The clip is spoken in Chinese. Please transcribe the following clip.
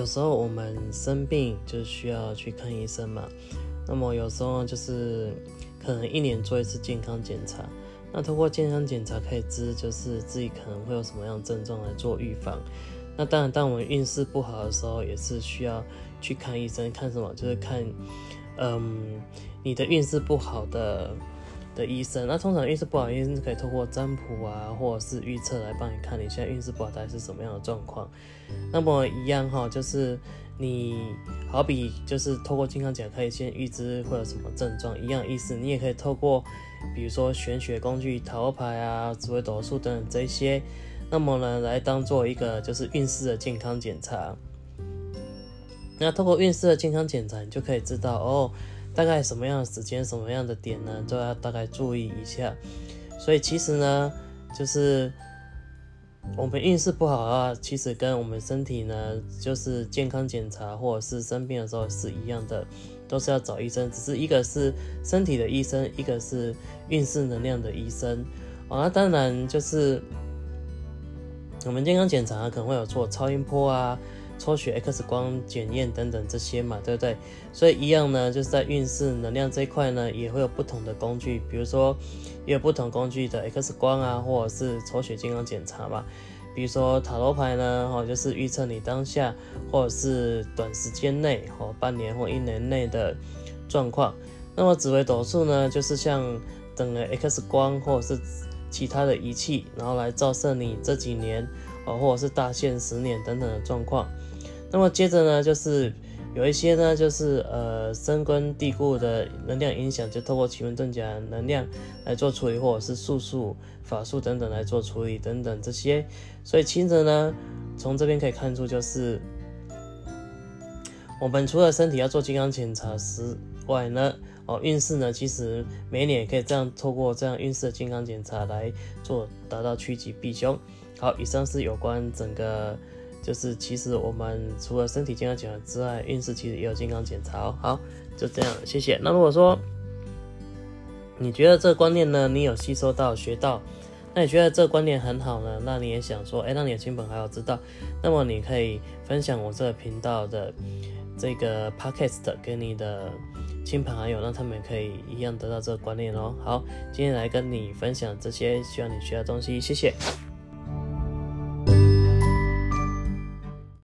有时候我们生病就需要去看医生嘛，那么有时候就是可能一年做一次健康检查，那通过健康检查可以知就是自己可能会有什么样的症状来做预防。那当然，当我们运势不好的时候，也是需要去看医生，看什么？就是看，嗯，你的运势不好的。的医生，那通常运势不好，医生是可以透过占卜啊，或者是预测来帮你看你现在运势不好大概是什么样的状况。那么一样哈，就是你好比就是透过健康检查可以先预知会有什么症状，一样意思。你也可以透过比如说玄学工具塔罗牌啊、紫微斗数等等这些，那么呢来当做一个就是运势的健康检查。那透过运势的健康检查，你就可以知道哦。大概什么样的时间、什么样的点呢，都要大概注意一下。所以其实呢，就是我们运势不好啊，其实跟我们身体呢，就是健康检查或者是生病的时候是一样的，都是要找医生。只是一个是身体的医生，一个是运势能量的医生。啊，那当然就是我们健康检查可能会有做超音波啊。抽血、X 光检验等等这些嘛，对不对？所以一样呢，就是在运势能量这一块呢，也会有不同的工具，比如说也有不同工具的 X 光啊，或者是抽血健康检查嘛。比如说塔罗牌呢，哦，就是预测你当下或者是短时间内，哦，半年或一年内的状况。那么紫微斗数呢，就是像等了 X 光或者是其他的仪器，然后来照射你这几年，或者是大限十年等等的状况。那么接着呢，就是有一些呢，就是呃深根蒂固的能量影响，就透过奇门遁甲能量来做处理，或者是术数、法术等等来做处理等等这些。所以其实呢，从这边可以看出，就是我们除了身体要做健康检查之外呢，哦运势呢，其实每年也可以这样透过这样运势的健康检查来做，达到趋吉避凶。好，以上是有关整个。就是其实我们除了身体健康检查之外，运势其实也有健康检查哦。好，就这样，谢谢。那如果说你觉得这个观念呢，你有吸收到、学到，那你觉得这个观念很好呢？那你也想说，哎，让你的亲朋好友知道，那么你可以分享我这个频道的这个 podcast 给你的亲朋好友，让他们可以一样得到这个观念哦。好，今天来跟你分享这些，需要你学的东西，谢谢。